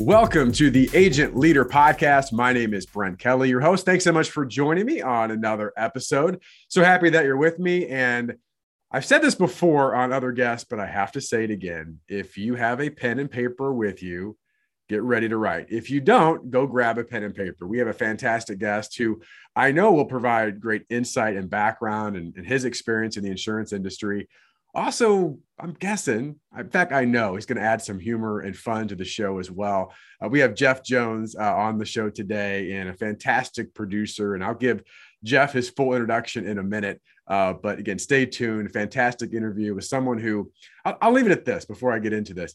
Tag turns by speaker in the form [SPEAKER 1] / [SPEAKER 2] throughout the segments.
[SPEAKER 1] Welcome to the Agent Leader Podcast. My name is Brent Kelly, your host. Thanks so much for joining me on another episode. So happy that you're with me. And I've said this before on other guests, but I have to say it again. If you have a pen and paper with you, get ready to write. If you don't, go grab a pen and paper. We have a fantastic guest who I know will provide great insight and background and, and his experience in the insurance industry also, I'm guessing, in fact, I know he's going to add some humor and fun to the show as well. Uh, we have Jeff Jones uh, on the show today and a fantastic producer. And I'll give Jeff his full introduction in a minute. Uh, but again, stay tuned. Fantastic interview with someone who I'll, I'll leave it at this before I get into this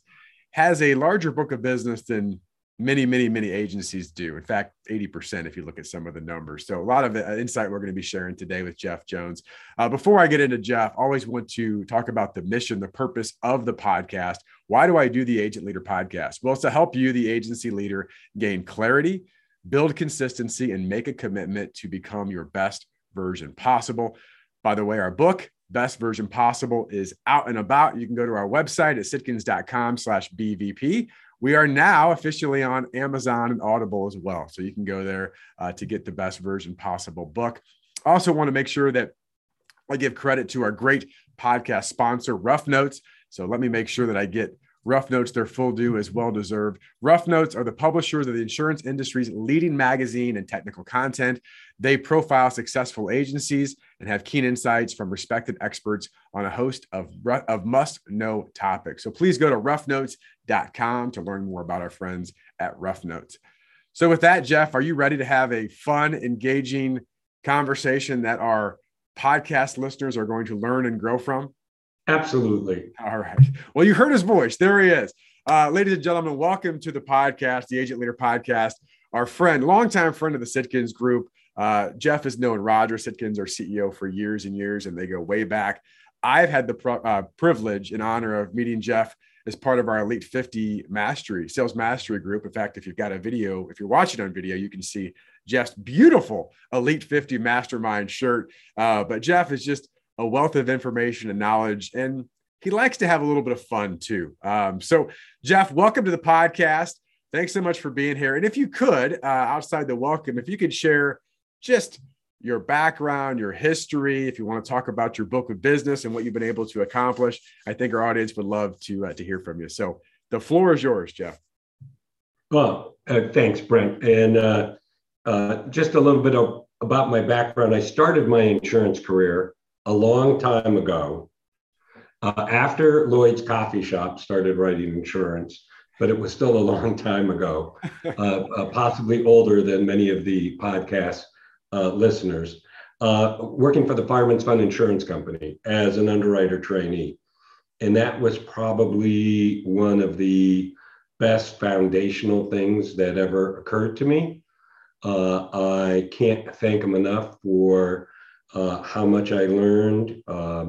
[SPEAKER 1] has a larger book of business than many, many, many agencies do. In fact, 80% if you look at some of the numbers. So a lot of uh, insight we're going to be sharing today with Jeff Jones. Uh, before I get into Jeff, always want to talk about the mission, the purpose of the podcast. Why do I do the Agent Leader podcast? Well, it's to help you, the agency leader, gain clarity, build consistency, and make a commitment to become your best version possible. By the way, our book, best version possible is out and about you can go to our website at sitkins.com slash bvp we are now officially on Amazon and Audible as well. So you can go there uh, to get the best version possible book. Also, want to make sure that I give credit to our great podcast sponsor, Rough Notes. So let me make sure that I get Rough Notes their full due is well deserved. Rough Notes are the publishers of the insurance industry's leading magazine and technical content. They profile successful agencies and have keen insights from respected experts on a host of, of must know topics. So please go to roughnotes.com to learn more about our friends at Rough Notes. So, with that, Jeff, are you ready to have a fun, engaging conversation that our podcast listeners are going to learn and grow from?
[SPEAKER 2] Absolutely.
[SPEAKER 1] All right. Well, you heard his voice. There he is. Uh, ladies and gentlemen, welcome to the podcast, the Agent Leader Podcast. Our friend, longtime friend of the Sitkins Group, uh, Jeff has known Roger Sitkins, our CEO, for years and years, and they go way back. I've had the uh, privilege and honor of meeting Jeff as part of our Elite 50 Mastery, Sales Mastery Group. In fact, if you've got a video, if you're watching on video, you can see Jeff's beautiful Elite 50 Mastermind shirt. Uh, but Jeff is just a wealth of information and knowledge, and he likes to have a little bit of fun too. Um, so, Jeff, welcome to the podcast. Thanks so much for being here. And if you could, uh, outside the welcome, if you could share just your background, your history, if you want to talk about your book of business and what you've been able to accomplish, I think our audience would love to uh, to hear from you. So, the floor is yours, Jeff.
[SPEAKER 2] Well, uh, thanks, Brent. And uh, uh, just a little bit of, about my background. I started my insurance career a long time ago, uh, after Lloyd's Coffee Shop started writing insurance, but it was still a long time ago, uh, uh, possibly older than many of the podcast uh, listeners, uh, working for the Fireman's Fund Insurance Company as an underwriter trainee. And that was probably one of the best foundational things that ever occurred to me. Uh, I can't thank them enough for how much I learned, uh,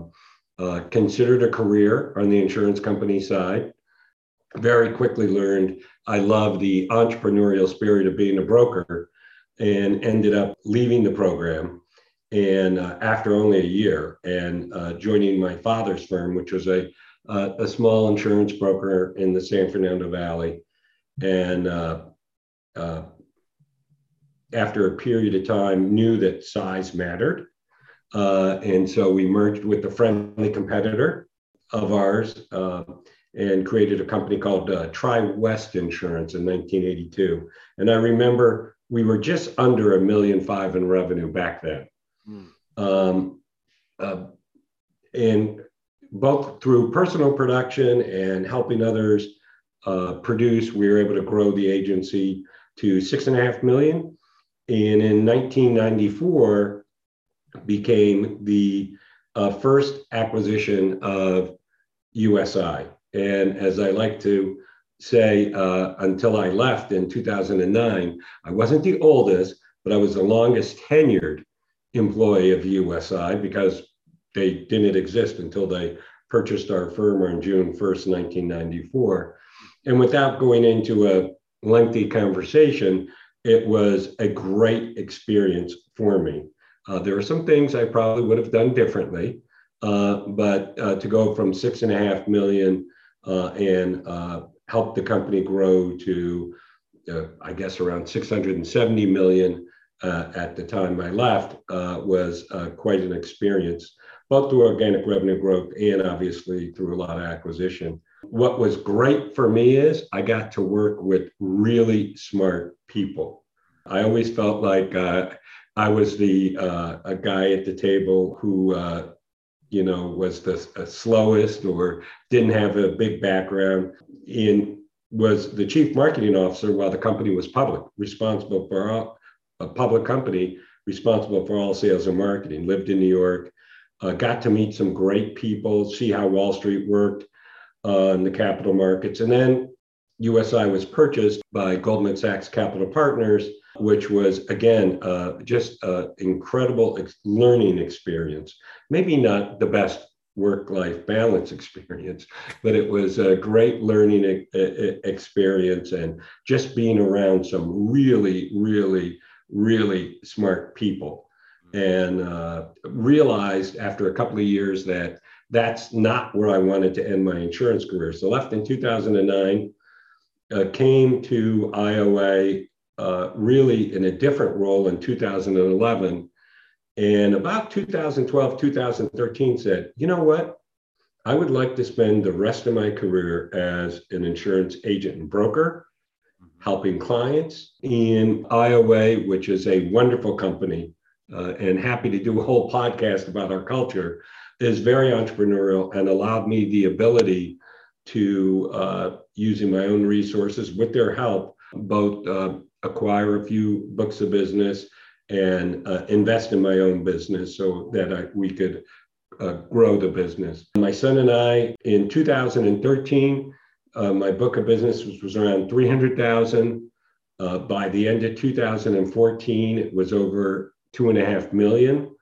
[SPEAKER 2] uh, considered a career on the insurance company side. Very quickly learned I love the entrepreneurial spirit of being a broker and ended up leaving the program and uh, after only a year and uh, joining my father's firm, which was a, a small insurance broker in the San Fernando Valley. And after a period of time, knew that size mattered uh, and so we merged with a friendly competitor of ours uh, and created a company called uh, Tri West Insurance in 1982. And I remember we were just under a million five in revenue back then. Mm. Um, uh, and both through personal production and helping others uh, produce, we were able to grow the agency to six and a half million. And in 1994, became the uh, first acquisition of USI. And as I like to say, uh, until I left in 2009, I wasn't the oldest, but I was the longest tenured employee of USI because they didn't exist until they purchased our firm on June 1st, 1994. And without going into a lengthy conversation, it was a great experience for me. Uh, there are some things I probably would have done differently, uh, but uh, to go from six and a half million uh, and uh, helped the company grow to, uh, I guess, around 670 million at the time I left was quite an experience, both through organic revenue growth and obviously through a lot of acquisition. What was great for me is I got to work with really smart people. I always felt like I was the uh, a guy at the table who uh, you know was the slowest or didn't have a big background in was the chief marketing officer while the company was public, responsible for all, a public company responsible for all sales and marketing. Lived in New York, uh, got to meet some great people, see how Wall Street worked uh, in the capital markets, and then USI was purchased by Goldman Sachs Capital Partners which was again uh, just an incredible ex- learning experience. Maybe not the best work-life balance experience, but it was a great learning e- e- experience and just being around some really, really, really smart people. And uh, realized after a couple of years that that's not where I wanted to end my insurance career. So left in 2009, uh, came to IOA uh, really in a different role in 2011. And about 2012, 2013 said, you know what? I would like to spend the rest of my career as an insurance agent and broker, helping clients in IOA, which is a wonderful company, uh, and happy to do a whole podcast about our culture, is very entrepreneurial and allowed me the ability to, uh, using my own resources with their help, both uh, acquire a few books of business and uh, invest in my own business so that I, we could uh, grow the business. My son and I, in 2013, uh, my book of business was, was around 300,000. Uh, by the end of 2014, it was over two and a half million.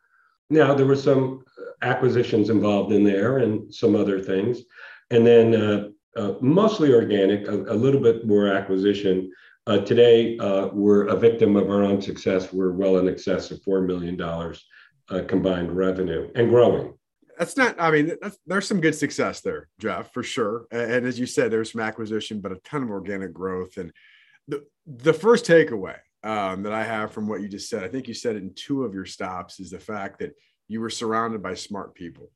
[SPEAKER 2] Now, there were some acquisitions involved in there and some other things. And then uh, uh, mostly organic, a, a little bit more acquisition uh, today, uh, we're a victim of our own success. We're well in excess of $4 million uh, combined revenue and growing.
[SPEAKER 1] That's not, I mean, there's some good success there, Jeff, for sure. And, and as you said, there's some acquisition, but a ton of organic growth. And the, the first takeaway um, that I have from what you just said, I think you said it in two of your stops, is the fact that you were surrounded by smart people.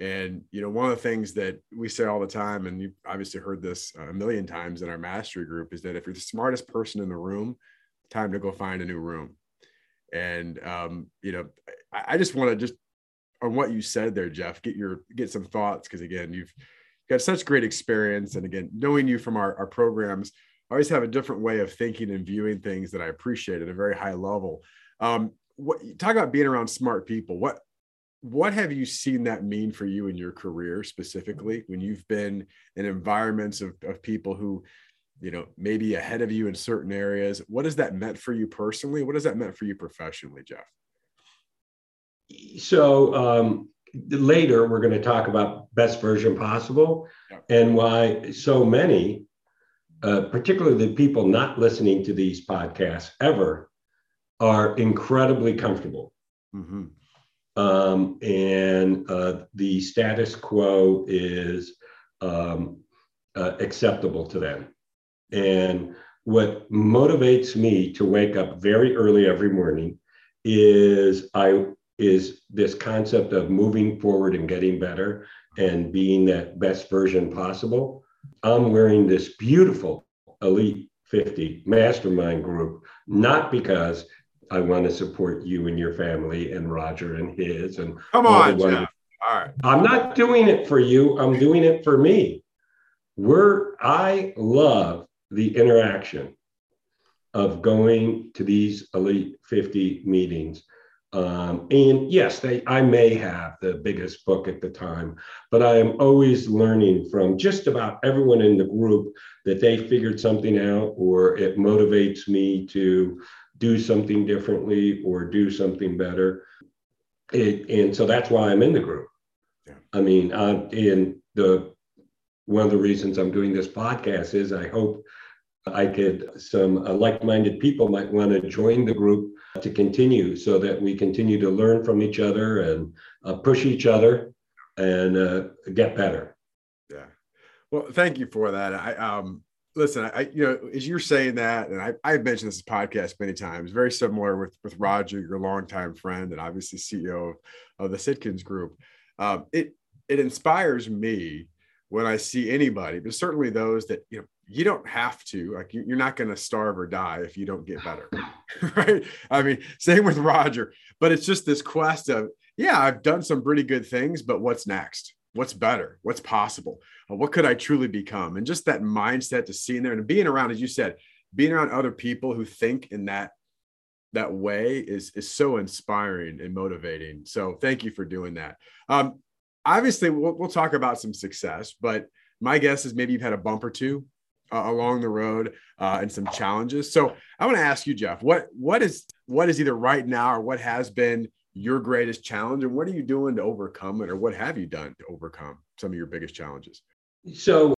[SPEAKER 1] And you know, one of the things that we say all the time, and you've obviously heard this a million times in our mastery group, is that if you're the smartest person in the room, time to go find a new room. And um, you know, I, I just want to just on what you said there, Jeff, get your get some thoughts because again, you've got such great experience, and again, knowing you from our, our programs, I always have a different way of thinking and viewing things that I appreciate at a very high level. Um, what talk about being around smart people? What what have you seen that mean for you in your career specifically when you've been in environments of, of people who you know maybe ahead of you in certain areas? What has that meant for you personally? What has that meant for you professionally jeff?
[SPEAKER 2] So um, later we're going to talk about best version possible yeah. and why so many uh, particularly the people not listening to these podcasts ever are incredibly comfortable. Mm-hmm um, and uh, the status quo is um, uh, acceptable to them. And what motivates me to wake up very early every morning is I is this concept of moving forward and getting better and being that best version possible. I'm wearing this beautiful Elite 50 mastermind group, not because I want to support you and your family and Roger and his and
[SPEAKER 1] come on, Jeff.
[SPEAKER 2] All right. I'm not doing it for you. I'm doing it for me. We're I love the interaction of going to these elite 50 meetings. Um, and yes, they I may have the biggest book at the time, but I am always learning from just about everyone in the group that they figured something out or it motivates me to do something differently or do something better. It, and so that's why I'm in the group. Yeah. I mean, uh, and the one of the reasons I'm doing this podcast is I hope I could some uh, like-minded people might want to join the group to continue, so that we continue to learn from each other and uh, push each other and uh, get better. Yeah.
[SPEAKER 1] Well, thank you for that. I um listen, I you know, as you're saying that, and I I've mentioned this podcast many times, very similar with with Roger, your longtime friend, and obviously CEO of, of the Sitkins Group. Um, it it inspires me when I see anybody, but certainly those that you know you don't have to like you're not going to starve or die if you don't get better right? I mean same with roger but it's just this quest of yeah i've done some pretty good things but what's next? What's better? What's possible what could i truly become? And just that mindset to seeing there and being around as you said being around other people who think in that that way is is so inspiring and motivating. So thank you for doing that. Um obviously we'll, we'll talk about some success but my guess is maybe you've had a bump or two uh, along the road uh, and some challenges. So i want to ask you jeff what what is what is either right now or what has been your greatest challenge and what are you doing to overcome it or what have you done to overcome some of your biggest challenges
[SPEAKER 2] so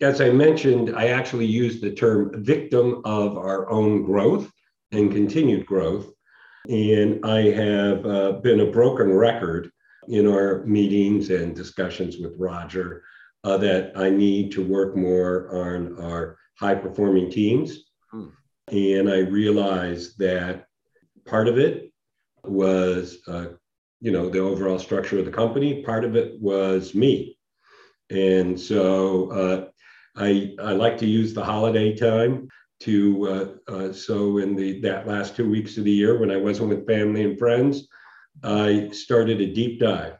[SPEAKER 2] as i mentioned i actually use the term victim of our own growth and continued growth and i have uh, been a broken record in our meetings and discussions with roger uh, that i need to work more on our high performing teams hmm. and i realized that part of it was, uh, you know, the overall structure of the company. Part of it was me. And so uh, I, I like to use the holiday time to, uh, uh, so in the, that last two weeks of the year when I wasn't with family and friends, I started a deep dive.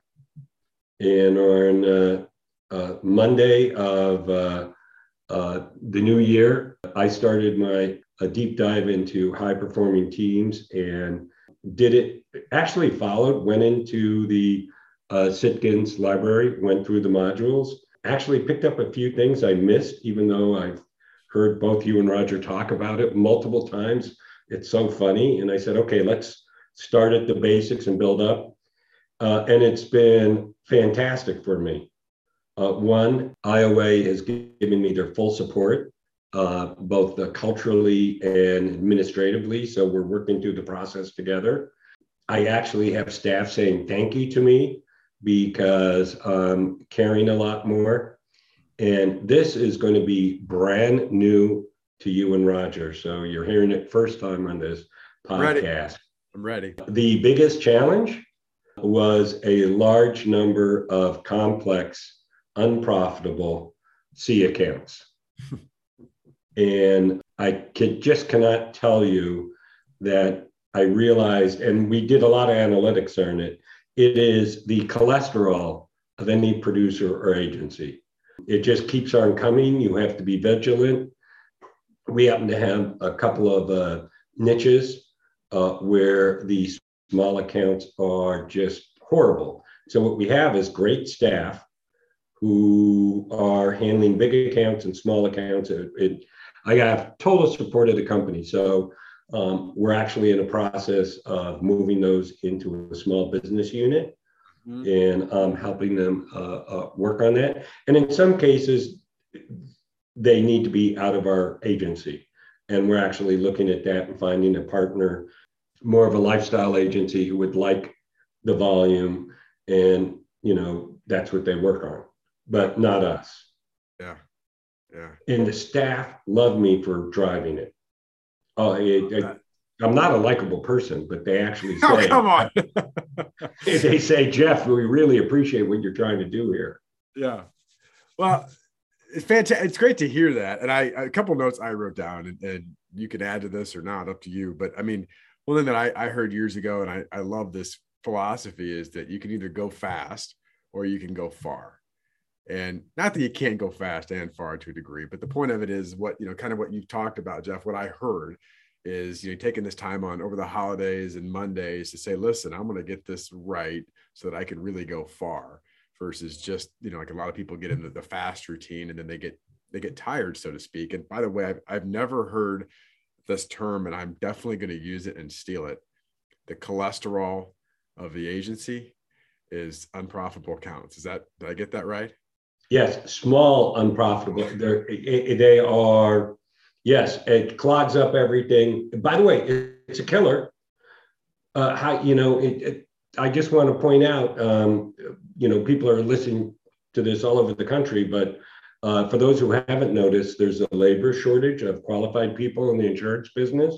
[SPEAKER 2] And on uh, uh, Monday of the new year, I started my a deep dive into high performing teams and did it actually followed, went into the uh, Sitkins library, went through the modules, actually picked up a few things I missed, even though I've heard both you and Roger talk about it multiple times. It's so funny. And I said, okay, let's start at the basics and build up. Uh, and it's been fantastic for me. Uh, one, IOA has given me their full support, uh, both culturally and administratively. So we're working through the process together. I actually have staff saying thank you to me because I'm caring a lot more. And this is going to be brand new to you and Roger. So you're hearing it first time on this podcast.
[SPEAKER 1] I'm ready.
[SPEAKER 2] I'm ready. The biggest challenge was a large number of complex, unprofitable C accounts. and I could, just cannot tell you that I realized, and we did a lot of analytics on it, it is the cholesterol of any producer or agency. It just keeps on coming. You have to be vigilant. We happen to have a couple of uh, niches uh, where these small accounts are just horrible. So, what we have is great staff who are handling big accounts and small accounts. It, it, I have total support of the company. So, um, we're actually in a process of moving those into a small business unit mm-hmm. and um, helping them uh, uh, work on that. And in some cases, they need to be out of our agency. And we're actually looking at that and finding a partner, more of a lifestyle agency who would like the volume. And, you know, that's what they work on, but not us.
[SPEAKER 1] Yeah. Yeah.
[SPEAKER 2] And the staff love me for driving it. Oh, it, it, I'm not a likable person, but they actually oh,
[SPEAKER 1] say, oh, come on.
[SPEAKER 2] they say, Jeff, we really appreciate what you're trying to do here.
[SPEAKER 1] Yeah. Well, it's fantastic. It's great to hear that. And I, a couple notes I wrote down, and, and, you can add to this or not, up to you. But I mean, one thing that I, I heard years ago, and I, I love this philosophy, is that you can either go fast or you can go far. And not that you can't go fast and far to a degree, but the point of it is what, you know, kind of what you've talked about, Jeff, what I heard is, you know, taking this time on over the holidays and Mondays to say, listen, I'm going to get this right so that I can really go far versus just, you know, like a lot of people get into the fast routine and then they get, they get tired, so to speak. And by the way, I've, I've never heard this term and I'm definitely going to use it and steal it. The cholesterol of the agency is unprofitable accounts. Is that, did I get that right?
[SPEAKER 2] Yes, small, unprofitable. They're, they are, yes, it clogs up everything. By the way, it's a killer. Uh, how, you know, it, it, I just want to point out, um, you know, people are listening to this all over the country, but Uh, for those who haven't noticed, there's a labor shortage of qualified people in the insurance business.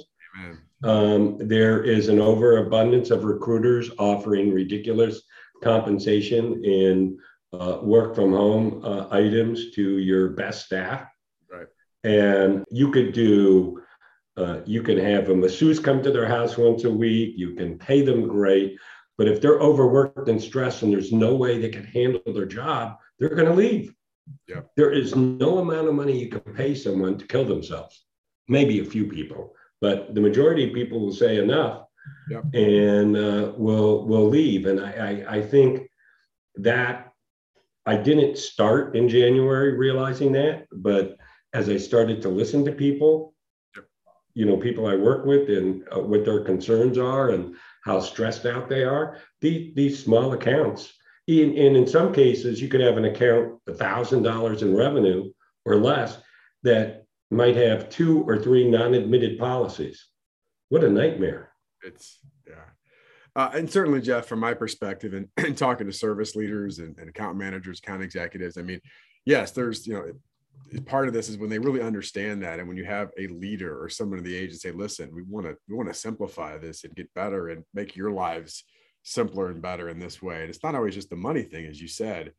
[SPEAKER 2] Um, there is an overabundance of recruiters offering ridiculous compensation and uh, work from home uh, items to your best staff.
[SPEAKER 1] Right.
[SPEAKER 2] And you could do, uh, you can have a masseuse come to their house once a week. You can pay them great. But if they're overworked and stressed and there's no way they can handle their job, they're going to leave.
[SPEAKER 1] Yep.
[SPEAKER 2] There is no amount of money you can pay someone to kill themselves. Maybe a few people, but the majority of people will say enough
[SPEAKER 1] Yep.
[SPEAKER 2] and uh, will will leave. And I, I I think that I didn't start in January realizing that, but as I started to listen to people, you know, people I work with and uh, what their concerns are and how stressed out they are, these, these small accounts, in, and in some cases, you could have an account $1,000 in revenue or less that might have two or three non-admitted policies. What a nightmare.
[SPEAKER 1] It's yeah. Uh, and certainly, Jeff, from my perspective and, and talking to service leaders and, and, account managers, account executives, I mean, yes, there's, you know, part of this is when they really understand that. And when you have a leader or someone in the age and say, listen, we want to, we want to simplify this and get better and make your lives simpler and better in this way. And it's not always just the money thing, as you said.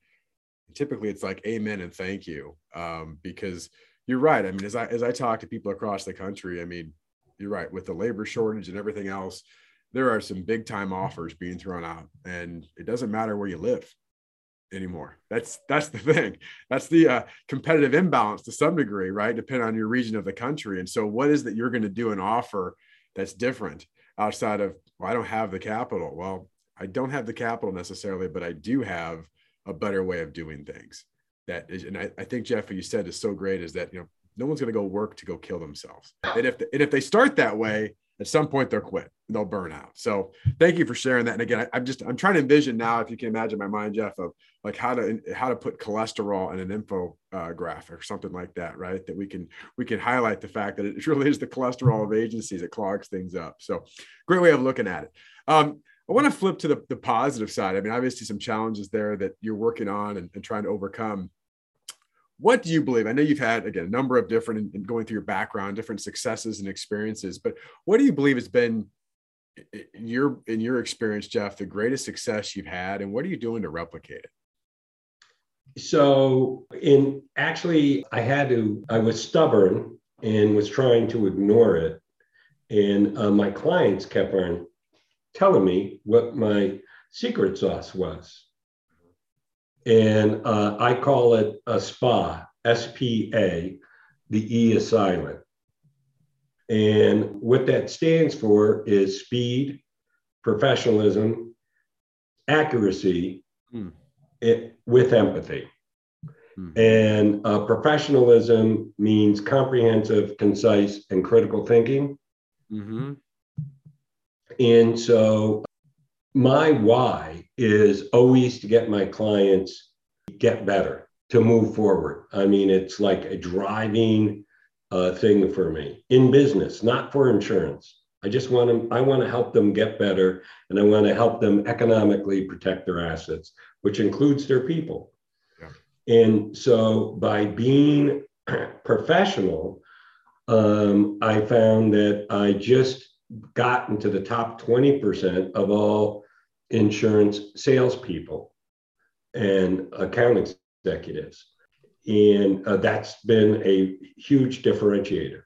[SPEAKER 1] Typically it's like amen and thank you. Um, because you're right. I mean, as I as I talk to people across the country, I mean, you're right, with the labor shortage and everything else, there are some big time offers being thrown out. And it doesn't matter where you live anymore. That's that's the thing. That's the uh, competitive imbalance to some degree, right? Depending on your region of the country. And so, what is that you're going to do and offer that's different outside of? Well, I don't have the capital. Well, I don't have the capital necessarily, but I do have a better way of doing things. That is, and I, I think Jeff, what you said is so great. Is that you know no one's going to go work to go kill themselves, and if the, and if they start that way, at some point they'll quit they'll burn out. So thank you for sharing that. And again I, am just i'm trying to envision now if you can imagine my mind jeff of like how to how to put cholesterol in an info uh, or something like that right? That we can we can highlight the fact that it really is the cholesterol of agencies that clogs things up. So great way of looking at it. Um, i want to flip to the, the positive side. I mean obviously some challenges there that you're working on and, and trying to overcome what do you believe? I know you've had again a number of different in going through your background, different successes and experiences, but what do you believe has been your in your experience, Jeff, the greatest success you've had, and what are you doing to replicate it?
[SPEAKER 2] So, in actually, I had to. I was stubborn and was trying to ignore it, and uh, my clients kept on telling me what my secret sauce was. And uh, I call it a SPA, S P A. The E is silent. And what that stands for is speed, professionalism, accuracy hmm. it, with empathy. Hmm. And uh, professionalism means comprehensive, concise, and critical thinking. Mm-hmm. And so my why is always to get my clients get better to move forward. I mean it's like a driving uh, thing for me in business not for insurance. I just want them i want to help them get better and i want to help them economically protect their assets which includes their people. Yeah. and so by being professional um, i found that i just got into the top 20% of all insurance salespeople and account executives. And uh, that's been a huge differentiator.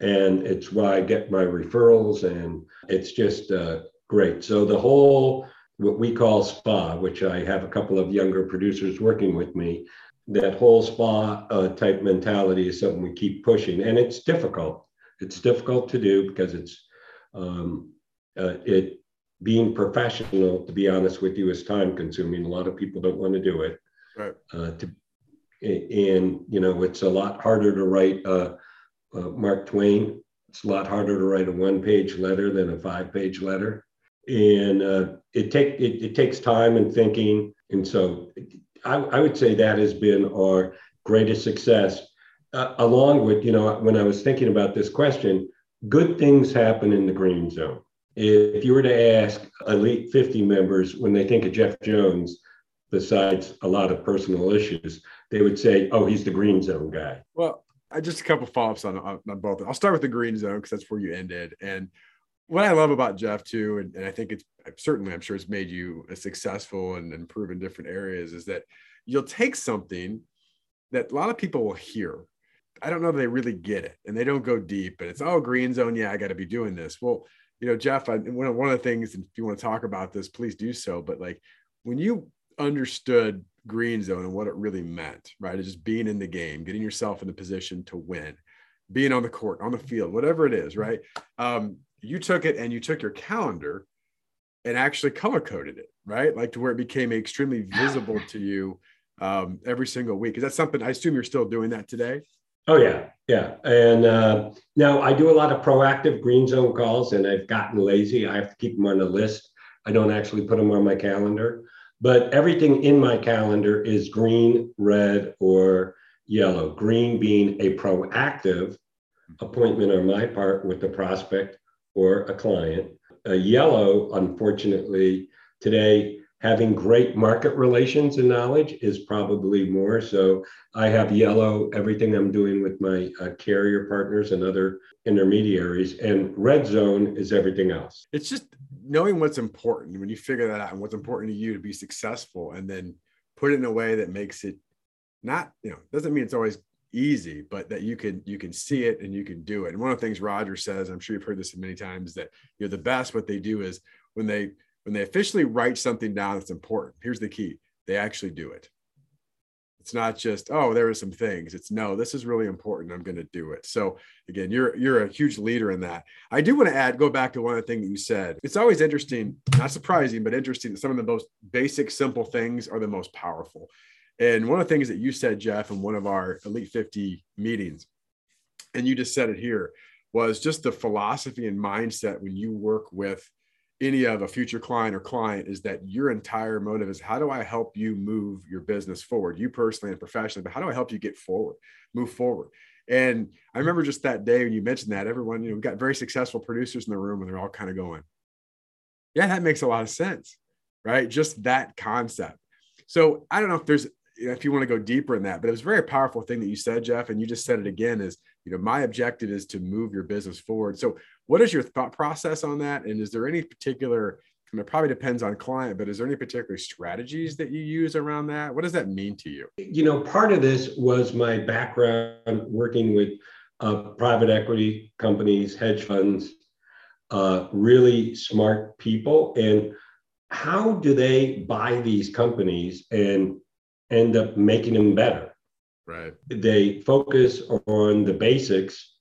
[SPEAKER 2] And it's why I get my referrals, and it's just uh, great. So, the whole, what we call SPA, which I have a couple of younger producers working with me, that whole SPA uh, type mentality is something we keep pushing. And it's difficult. It's difficult to do because it's, um, uh, it being professional, to be honest with you, is time consuming. A lot of people don't want to do it.
[SPEAKER 1] Right.
[SPEAKER 2] Uh, to, and, you know, it's a lot harder to write uh, uh, Mark Twain. It's a lot harder to write a one page letter than a five page letter. And uh, it, take, it, it takes time and thinking. And so I, I would say that has been our greatest success. Uh, along with, you know, when I was thinking about this question, good things happen in the green zone if you were to ask Elite 50 members when they think of Jeff Jones, besides a lot of personal issues, they would say, "Oh, he's the green zone guy."
[SPEAKER 1] Well, I just a couple follow ups on, on, on both. I'll start with the green zone because that's where you ended. And what I love about Jeff too, and, and I think it's certainly I'm sure it's made you successful and improve in different areas, is that you'll take something that a lot of people will hear. I don't know that they really get it and they don't go deep. And it's oh green zone, yeah, I got to be doing this. Well, you know, Jeff, I, one of, one of the things, if you want to talk about this, please do so. But like when you understood green zone and what it really meant, right? It's just being in the game, getting yourself in the position to win, being on the court, on the field, whatever it is, right? Um, you took it and you took your calendar and actually color coded it, right? Like to where it became extremely visible to you um, every single week. Is that something I assume you're still doing that today?
[SPEAKER 2] Oh yeah, yeah. And uh, now I do a lot of proactive green zone calls, and I've gotten lazy. I have to keep them on the list. I don't actually put them on my calendar, but everything in my calendar is green, red, or yellow. Green being a proactive appointment on my part with the prospect or a client. A yellow, unfortunately, today having great market relations and knowledge is probably more. So I have yellow everything I'm doing with my uh, carrier partners and other intermediaries, and red zone is everything else.
[SPEAKER 1] It's just knowing what's important when you figure that out and what's important to you to be successful, and then put it in a way that makes it not you know doesn't mean it's always easy but that you can you can see it and you can do it and one of the things roger says i'm sure you've heard this many times that you're the best what they do is when they when they officially write something down that's important, here's the key they actually do it. It's not just, oh, there are some things. It's no, this is really important. I'm going to do it. So again, you're you're a huge leader in that. I do want to add, go back to one of the things that you said. It's always interesting, not surprising, but interesting that some of the most basic, simple things are the most powerful. And one of the things that you said, Jeff, in one of our Elite 50 meetings, and you just said it here, was just the philosophy and mindset when you work with any of a future client or client is that your entire motive is how do I help you move your business forward, you personally and professionally, but how do I help you get forward, move forward? And I mm. remember just that day when you mentioned that, everyone, you know, we've got very successful producers in the room and they're all kind of going, yeah, that makes a lot of sense, right? Just that concept. So I don't know if there's, if you want to go deeper in that, but it was a very powerful thing that you said, Jeff, and you just said it again is, you know, my objective is to move your business forward. So what is your thought process on that? And is there any particular, and it probably depends on client, but is there any particular strategies that you use around that? What does that mean to you?
[SPEAKER 2] You know, part of this was my background working with uh, private equity companies, hedge funds, uh, really smart people. And how do they buy these companies and end up making them better?
[SPEAKER 1] Right.
[SPEAKER 2] They focus on the basics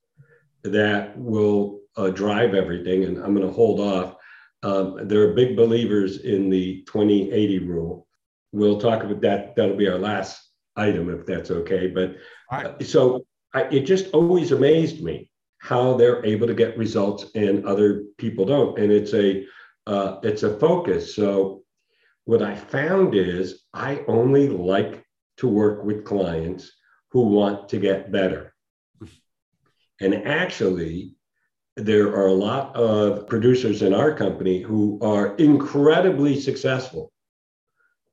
[SPEAKER 2] that will uh, drive everything, and I'm going to hold off. Um, they're big believers in the 2080 rule. We'll talk about that. That'll be our last item, if that's okay. But uh, so I, it just always amazed me how they're able to get results and other people don't. And it's a uh, it's a focus. So what I found is I only like to work with clients who want to get better. And actually, there are a lot of producers in our company who are incredibly successful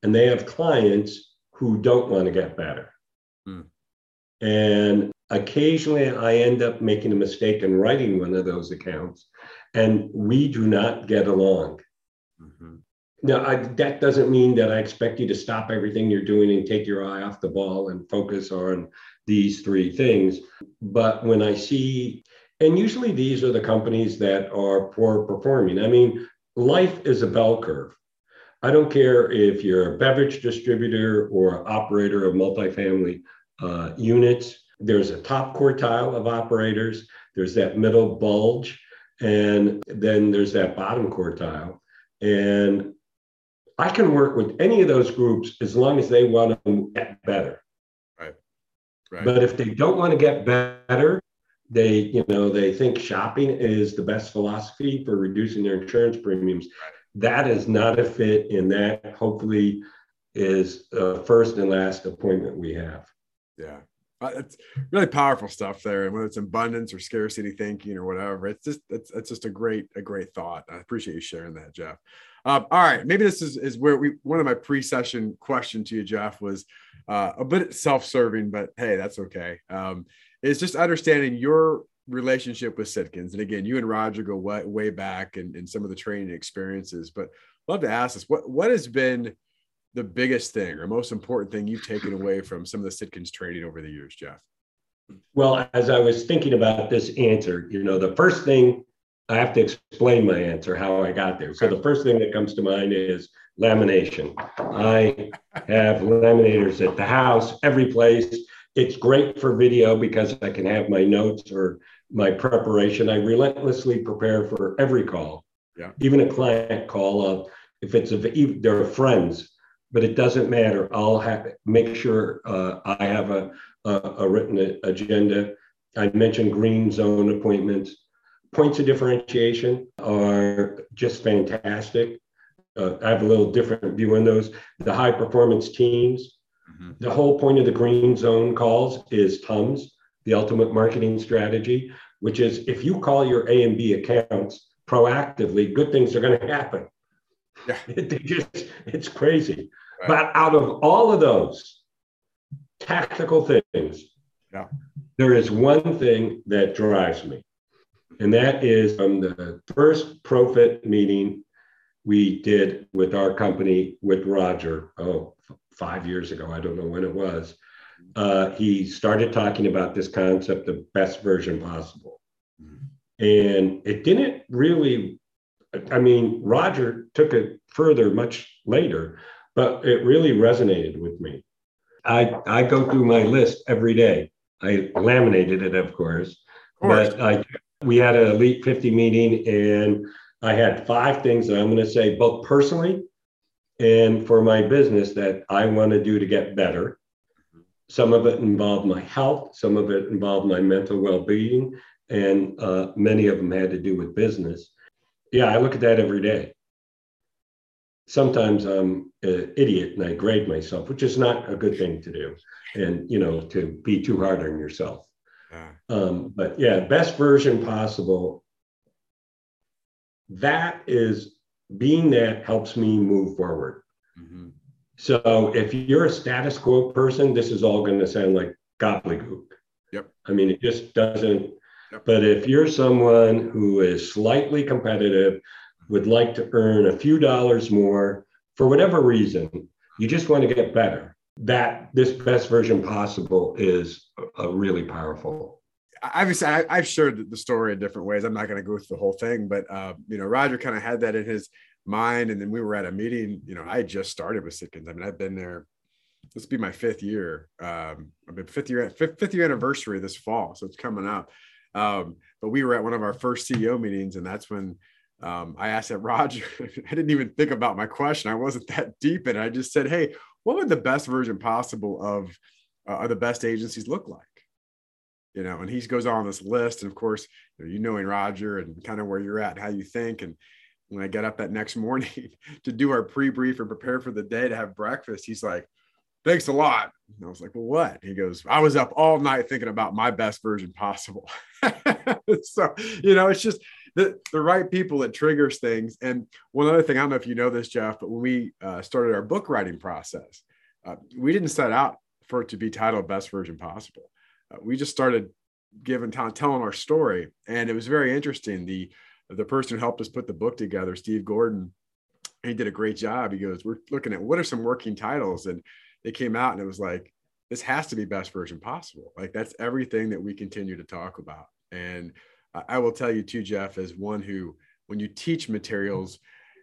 [SPEAKER 2] and they have clients who don't want to get better. Hmm. And occasionally I end up making a mistake in writing one of those accounts and we do not get along. Mm-hmm. Now, I, that doesn't mean that I expect you to stop everything you're doing and take your eye off the ball and focus on these three things. But when I see and usually these are the companies that are poor performing. I mean, life is a bell curve. I don't care if you're a beverage distributor or operator of multifamily uh, units. There's a top quartile of operators, there's that middle bulge, and then there's that bottom quartile. And I can work with any of those groups as long as they want to get better.
[SPEAKER 1] Right. right.
[SPEAKER 2] But if they don't want to get better, they you know they think shopping is the best philosophy for reducing their insurance premiums that is not a fit and that hopefully is a first and last appointment we have
[SPEAKER 1] yeah Uh, it's really powerful stuff there, and whether it's abundance or scarcity thinking or whatever, it's just it's, it's just a great a great thought. I appreciate you sharing that, Jeff. Um, all right, maybe this is is where we one of my pre-session question to you, Jeff, was uh, a bit self-serving, but hey, that's okay. Um, is just understanding your relationship with Sitkins, and again, you and Roger go way, way back and in some of the training experiences, but love to ask this: what what has been the biggest thing or most important thing you've taken away from some of the Sitkins training over the years, Jeff?
[SPEAKER 2] Well, as I was thinking about this answer, you know, the first thing I have to explain my answer, how I got there. So the first thing that comes to mind is lamination. I have laminators at the house, every place. It's great for video because I can have my notes or my preparation. I relentlessly prepare for every call, yeah. even a client call. Uh, if it's a, they're friends, but it doesn't matter. I'll have make sure uh, I have a, a, a, written agenda. I mentioned green zone appointments. Points of differentiation are just fantastic. Uh, I have a little different view on those. The high performance teams. Mm-hmm. The whole point of the green zone calls is TUMS, the ultimate marketing strategy, which is if you call your A and B accounts proactively, good things are going to happen. Yeah. It, just, it's crazy. Right. But out of all of those tactical things, yeah. there is one thing that drives me. And that is from the first profit meeting we did with our company with Roger, oh, five years ago. I don't know when it was. Uh, he started talking about this concept of best version possible. And it didn't really I mean, Roger took it further much later, but it really resonated with me. I, I go through my list every day. I laminated it, of course, of course. but I, we had an Elite 50 meeting and I had five things that I'm going to say, both personally and for my business, that I want to do to get better. Some of it involved my health, some of it involved my mental well being, and uh, many of them had to do with business yeah, I look at that every day. Sometimes I'm an idiot and I grade myself, which is not a good thing to do. And, you know, to be too hard on yourself. Um, but yeah, best version possible. That is being that helps me move forward. Mm-hmm. So if you're a status quo person, this is all going to sound like gobbledygook. Yep. I mean, it just doesn't but if you're someone who is slightly competitive, would like to earn a few dollars more for whatever reason, you just want to get better. That this best version possible is a really powerful.
[SPEAKER 1] Obviously, I, have shared the story in different ways. I'm not going to go through the whole thing, but uh, you know, Roger kind of had that in his mind, and then we were at a meeting. You know, I just started with Sitkins. I mean, I've been there. This will be my fifth year. Um, I've been fifth year, fifth, fifth year anniversary this fall, so it's coming up. Um, but we were at one of our first CEO meetings, and that's when um, I asked that Roger. I didn't even think about my question. I wasn't that deep in it. I just said, "Hey, what would the best version possible of uh, the best agencies look like?" You know, and he goes on this list, and of course, you know, you knowing Roger and kind of where you're at, how you think, and when I get up that next morning to do our pre-brief and prepare for the day to have breakfast, he's like, thanks a lot. And I was like, well, what? He goes, I was up all night thinking about my best version possible. so, you know, it's just the, the right people that triggers things. And one other thing, I don't know if you know this, Jeff, but when we uh, started our book writing process, uh, we didn't set out for it to be titled best version possible. Uh, we just started giving t- telling our story. And it was very interesting. The, the person who helped us put the book together, Steve Gordon, he did a great job. He goes, we're looking at what are some working titles and it came out and it was like this has to be best version possible like that's everything that we continue to talk about and i will tell you too jeff as one who when you teach materials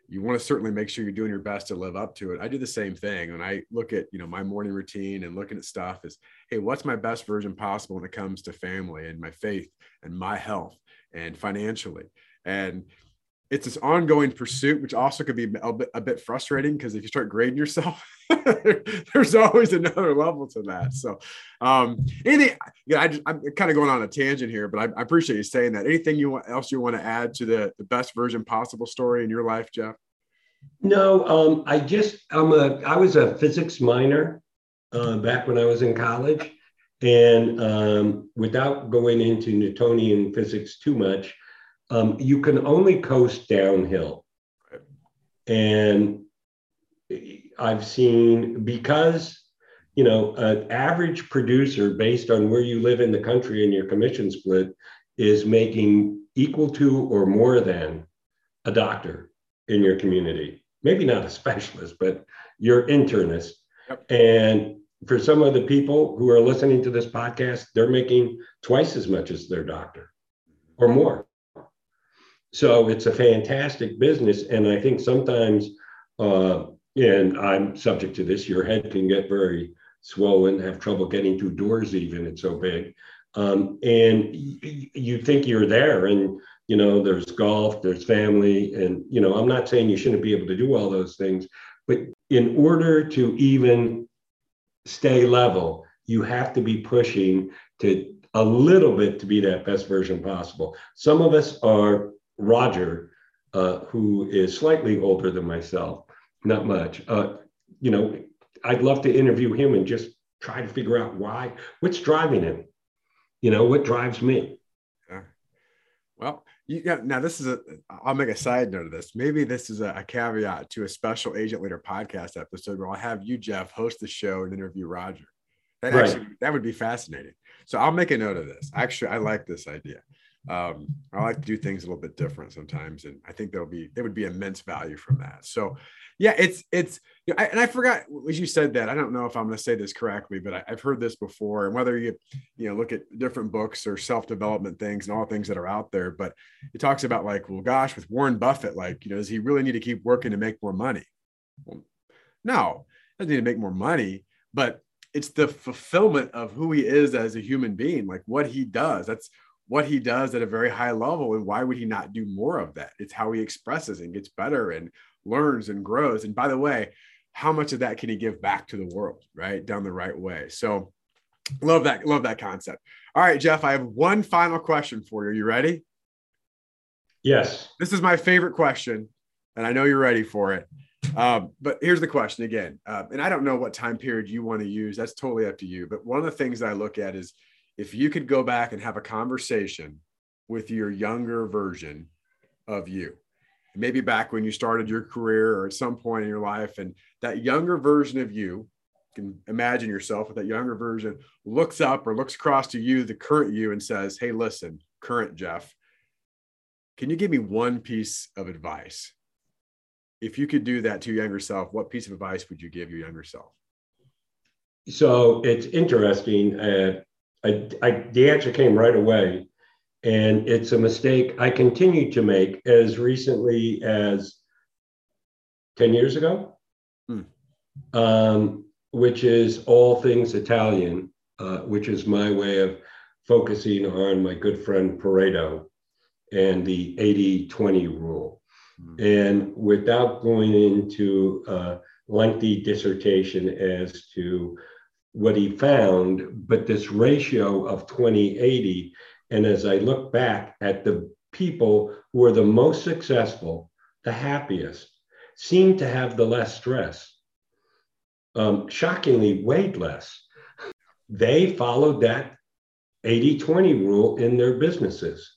[SPEAKER 1] you want to certainly make sure you're doing your best to live up to it. I do the same thing. When i look at you know my morning routine and looking at stuff is hey what's my best version possible when it comes to family and my faith and my health and financially? And it's this ongoing pursuit, which also could be a bit, a bit frustrating because if you start grading yourself, there's always another level to that. So, um, anything, yeah, I just, I'm kind of going on a tangent here, but I, I appreciate you saying that. Anything you want, else you want to add to the, the best version possible story in your life, Jeff?
[SPEAKER 2] No, um, I just, I'm a, I was a physics minor uh, back when I was in college. And um, without going into Newtonian physics too much, um, you can only coast downhill. And I've seen because you know an average producer based on where you live in the country and your commission split is making equal to or more than a doctor in your community. Maybe not a specialist, but your internist. Yep. And for some of the people who are listening to this podcast, they're making twice as much as their doctor or more. So it's a fantastic business. And I think sometimes, uh, and I'm subject to this, your head can get very swollen, have trouble getting through doors, even it's so big. Um, and you think you're there, and you know, there's golf, there's family, and you know, I'm not saying you shouldn't be able to do all those things, but in order to even stay level, you have to be pushing to a little bit to be that best version possible. Some of us are Roger, uh, who is slightly older than myself, not much. Uh, you know, I'd love to interview him and just try to figure out why, what's driving him. You know, what drives me.
[SPEAKER 1] Yeah. Well, you got now. This is a. I'll make a side note of this. Maybe this is a, a, caveat to a special agent leader podcast episode where I'll have you, Jeff, host the show and interview Roger. That right. actually that would be fascinating. So I'll make a note of this. Actually, I like this idea um, I like to do things a little bit different sometimes, and I think there'll be there would be immense value from that. So, yeah, it's it's you know, I, and I forgot as you said that I don't know if I'm going to say this correctly, but I, have heard this before. And whether you you know look at different books or self development things and all things that are out there, but it talks about like, well, gosh, with Warren Buffett, like you know, does he really need to keep working to make more money? Well, no, doesn't need to make more money, but it's the fulfillment of who he is as a human being, like what he does. That's what he does at a very high level and why would he not do more of that? It's how he expresses and gets better and learns and grows. And by the way how much of that can he give back to the world right down the right way? So love that love that concept. All right jeff i have one final question for you. Are you ready?
[SPEAKER 2] Yes.
[SPEAKER 1] This is my favorite question and i know you're ready for it. Um, but here's the question again. Uh, and i don't know what time period you want to use. That's totally up to you. But one of the things i look at is if you could go back and have a conversation with your younger version of you, maybe back when you started your career or at some point in your life, and that younger version of you can imagine yourself with that younger version looks up or looks across to you, the current you, and says, Hey, listen, current Jeff, can you give me one piece of advice? If you could do that to your younger self, what piece of advice would you give your younger self?
[SPEAKER 2] So it's interesting. Uh, I, I, the answer came right away. And it's a mistake I continued to make as recently as 10 years ago, hmm. um, which is all things Italian, uh, which is my way of focusing on my good friend Pareto and the 80 20 rule. Hmm. And without going into a lengthy dissertation as to what he found, but this ratio of 2080. And as I look back at the people who are the most successful, the happiest, seem to have the less stress. Um, shockingly, weighed less. They followed that 80 20 rule in their businesses.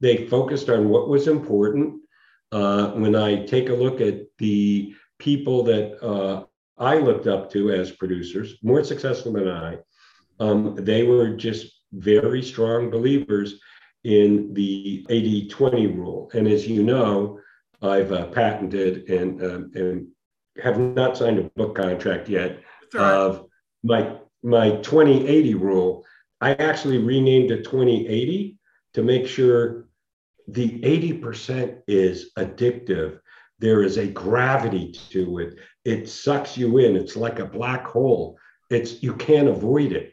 [SPEAKER 2] They focused on what was important. Uh, when I take a look at the people that uh, I looked up to as producers, more successful than I. Um, they were just very strong believers in the 80 20 rule. And as you know, I've uh, patented and, um, and have not signed a book contract yet right. of my, my 2080 rule. I actually renamed it 2080 to make sure the 80% is addictive. There is a gravity to it it sucks you in. It's like a black hole. It's you can't avoid it.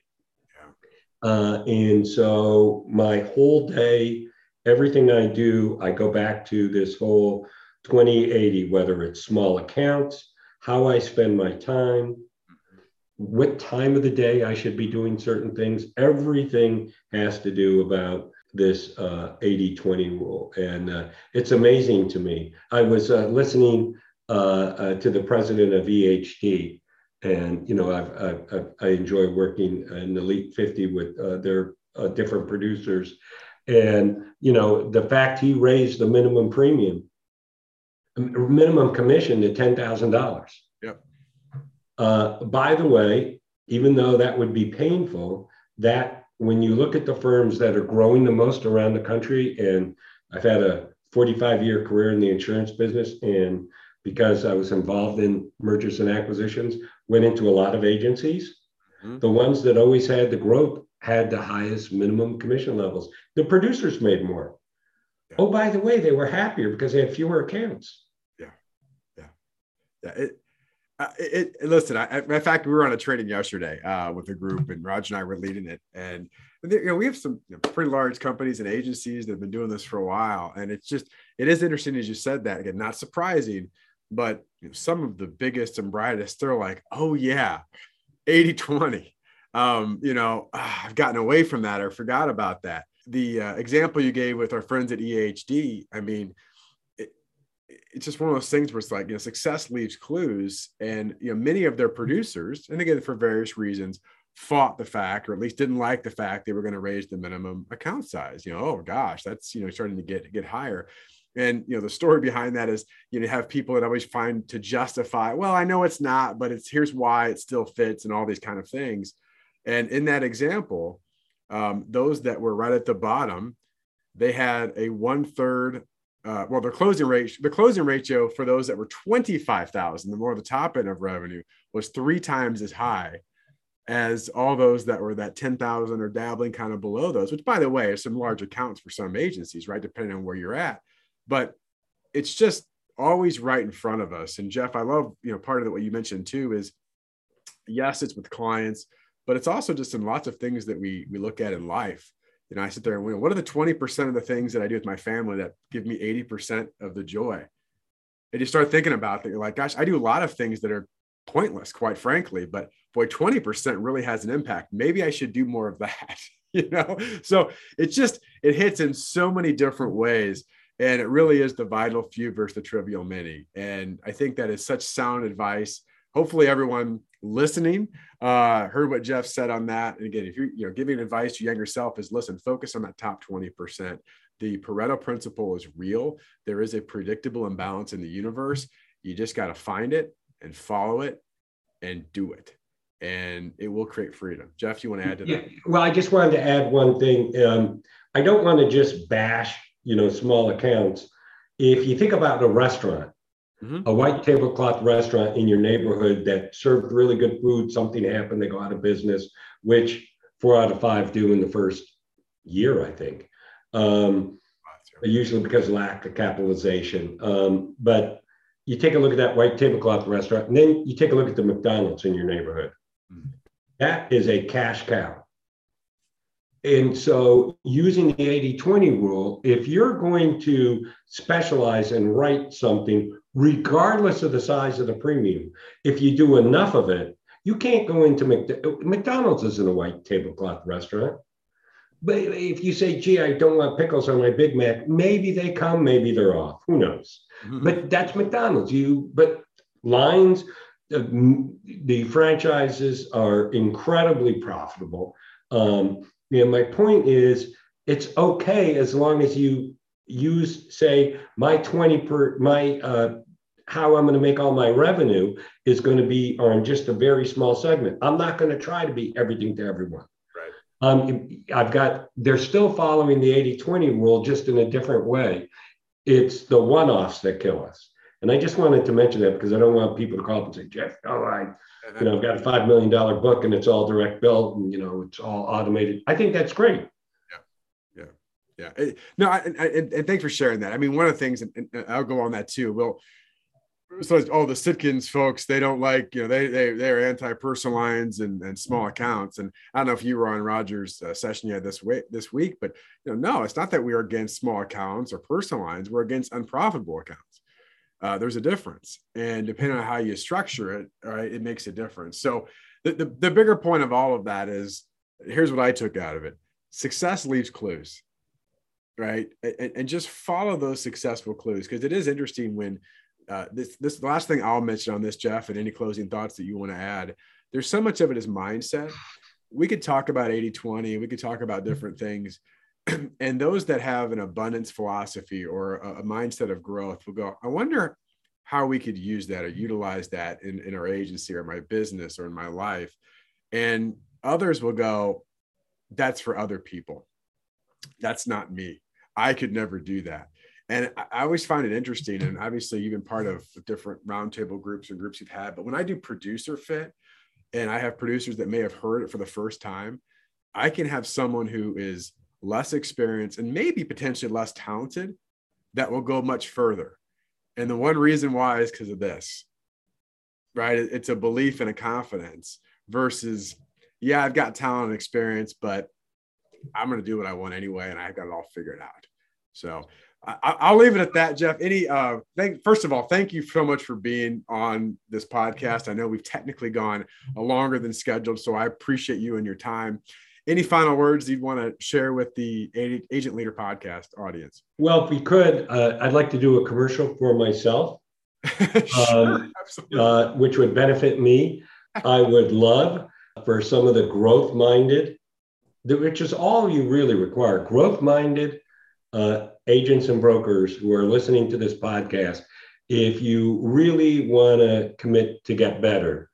[SPEAKER 2] Yeah. Uh, and so my whole day, everything I do, I go back to this whole 2080, whether it's small accounts, how I spend my time, what time of the day I should be doing certain things. Everything has to do about this uh, 80 20 rule. And uh, it's amazing to me. I was uh, listening uh, uh, to the president of EHD, and you know I've, I've, i enjoy working in Elite 50 with uh, their uh, different producers, and you know the fact he raised the minimum premium, minimum commission to ten thousand dollars.
[SPEAKER 1] Yep.
[SPEAKER 2] Uh, by the way, even though that would be painful, that when you look at the firms that are growing the most around the country, and I've had a 45 year career in the insurance business, and because I was involved in mergers and acquisitions, went into a lot of agencies. Mm-hmm. The ones that always had the growth had the highest minimum commission levels. The producers made more. Yeah. Oh, by the way, they were happier because they had fewer accounts.
[SPEAKER 1] Yeah, yeah, yeah. It, uh, it, it listen. I, in fact, we were on a training yesterday uh, with a group, and Roger and I were leading it. And you know, we have some you know, pretty large companies and agencies that have been doing this for a while, and it's just it is interesting as you said that. Again, not surprising but some of the biggest and brightest, they're like, oh, yeah, 80 20. Um, you know, ah, I've gotten away from that or forgot about that. The uh, example you gave with our friends at EHD, I mean, it, it's just one of those things where it's like, you know, success leaves clues. And, you know, many of their producers, and again, for various reasons, fought the fact, or at least didn't like the fact they were going to raise the minimum account size. You know, oh gosh, that's you know starting to get get higher. And you know, the story behind that is you know, have people that always find to justify, well, I know it's not, but it's here's why it still fits and all these kind of things. And in that example, um, those that were right at the bottom, they had a one third. Uh, well, their closing rate, the closing ratio for those that were 25,000, the more the top end of revenue was three times as high as all those that were that 10,000 or dabbling kind of below those, which by the way, are some large accounts for some agencies, right? Depending on where you're at but it's just always right in front of us. And Jeff, I love, you know, part of what you mentioned too is yes, it's with clients, but it's also just in lots of things that we we look at in life. You know, I sit there and win. What are the 20% of the things that I do with my family that give me 80% of the joy? And you start thinking about that. You're like, gosh, I do a lot of things that are pointless, quite frankly, but boy, 20% really has an impact. Maybe I should do more of that. you know, so it's just, it hits in so many different ways and it really is the vital few versus the trivial many. And i think that is such sound advice. Hopefully everyone listening uh, heard what jeff said on that. And again if you're you know giving advice to younger self is listen focus on that top 20% the pareto principle is real. There is a predictable imbalance in the universe. You just got to find it and follow it and do it. And it will create freedom. Jeff you want to add to that?
[SPEAKER 2] yeah, well i just wanted to add one thing. Um, i don't want to just bash you know, small accounts. If you think about a restaurant, mm-hmm. a white tablecloth restaurant in your neighborhood that served really good food, something happened, they go out of business, which four out of five do in the first year, I think. Um, usually because lack of capitalization. Um, but you take a look at that white tablecloth restaurant, and then you take a look at the McDonald's in your neighborhood. Mm-hmm. That is a cash cow. And so, using the 80 20 rule, if you're going to specialize and write something, regardless of the size of the premium, if you do enough of it, you can't go into McDonald's isn't a white tablecloth restaurant. But if you say, gee, I don't want pickles on my Big Mac, maybe they come, maybe they're off. Who knows? Mm-hmm. But that's McDonald's. You, but lines, the, the franchises are incredibly profitable. Um, you know, my point is it's okay as long as you use, say, my 20 per my uh, how I'm going to make all my revenue is going to be on just a very small segment. I'm not going to try to be everything to everyone.
[SPEAKER 1] Right.
[SPEAKER 2] Um, I've got, they're still following the 80 20 rule just in a different way. It's the one offs that kill us. And I just wanted to mention that because I don't want people to call up and say, Jeff, all right, you know, I've got a five million dollar book and it's all direct built and you know it's all automated. I think that's great.
[SPEAKER 1] Yeah, yeah, yeah. No, I, I, and, thanks for sharing that. I mean, one of the things, and I'll go on that too. Well, so oh, the Sitkins folks, they don't like you know they they they're anti personal lines and, and small accounts. And I don't know if you were on Roger's uh, session yet this week this week, but you know, no, it's not that we are against small accounts or personal lines. We're against unprofitable accounts uh, there's a difference. And depending on how you structure it, right, it makes a difference. So the, the, the bigger point of all of that is here's what I took out of it success leaves clues, right? And, and just follow those successful clues because it is interesting when uh, this this last thing I'll mention on this, Jeff, and any closing thoughts that you want to add. There's so much of it is mindset. We could talk about 80 20, we could talk about different things. and those that have an abundance philosophy or a, a, mindset of growth will go, I wonder how we could use that or utilize that in, in our agency or my business or in my life. And others will go, that's for other people. That's not me. I could never do that. And I always find it interesting. And obviously, you've been part of different roundtable groups and groups you've had. But when I do producer fit, and I have producers that may have heard it for the first time, I can have someone who is less experienced and maybe potentially less talented that will go much further. And the one reason why is because of this, right? It's a belief and a confidence versus, yeah, I've got talent and experience, but I'm going to do what I want anyway. And I've got it all figured out. So I, will leave it at that, Jeff. Any uh, thank, first of all, thank you so much for being on this podcast. I know we've technically gone longer than scheduled, so I appreciate you and your time. Any final words you'd want to share with the Agent Leader podcast audience?
[SPEAKER 2] Well, if we could, uh, I'd like to do a commercial for myself, sure, um, uh, which would benefit me. I would love for some of the growth minded, which is all you really require growth minded uh, agents and brokers who are listening to this podcast, if you really want to commit to get better,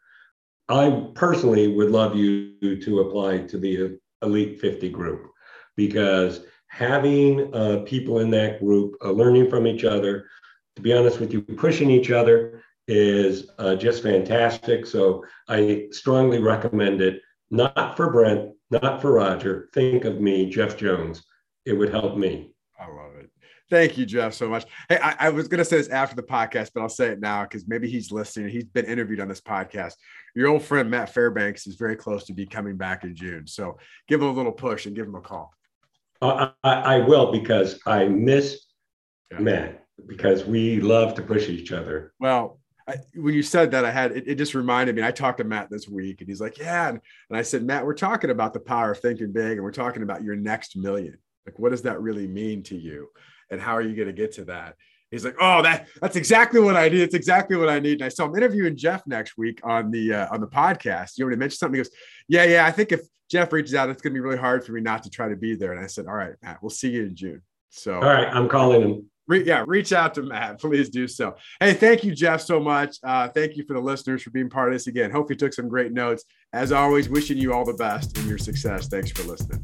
[SPEAKER 2] I personally would love you to apply to the Elite 50 group because having uh, people in that group uh, learning from each other, to be honest with you, pushing each other is uh, just fantastic. So I strongly recommend it, not for Brent, not for Roger. Think of me, Jeff Jones. It would help me.
[SPEAKER 1] I love it. Thank you, Jeff, so much. Hey, I, I was going to say this after the podcast, but I'll say it now because maybe he's listening. He's been interviewed on this podcast. Your old friend Matt Fairbanks is very close to be coming back in June. So give him a little push and give him a call.
[SPEAKER 2] Uh, I, I, will because I miss yeah. Matt because we love to push each other.
[SPEAKER 1] Well, I, when you said that, I had it, it, just reminded me. I talked to Matt this week, and he's like, "Yeah," and, and I said, "Matt, we're talking about the power of thinking big, and we're talking about your next million. Like, what does that really mean to you? And how are you going to get to that? He's like, oh, that that's exactly what I need. It's exactly what I need. And I saw him interviewing Jeff next week on the uh, on the podcast. You already mentioned something, he goes, yeah, yeah. I think if Jeff reaches out, it's going to be really hard for me not to try to be there. And I said, all right, Matt, we'll see you in June. So,
[SPEAKER 2] all right, I'm calling him.
[SPEAKER 1] Re- yeah, reach out to Matt. Please do so. Hey, thank you, Jeff, so much. Uh, thank you for the listeners for being part of this again. Hope you took some great notes. As always, wishing you all the best in your success. Thanks for listening.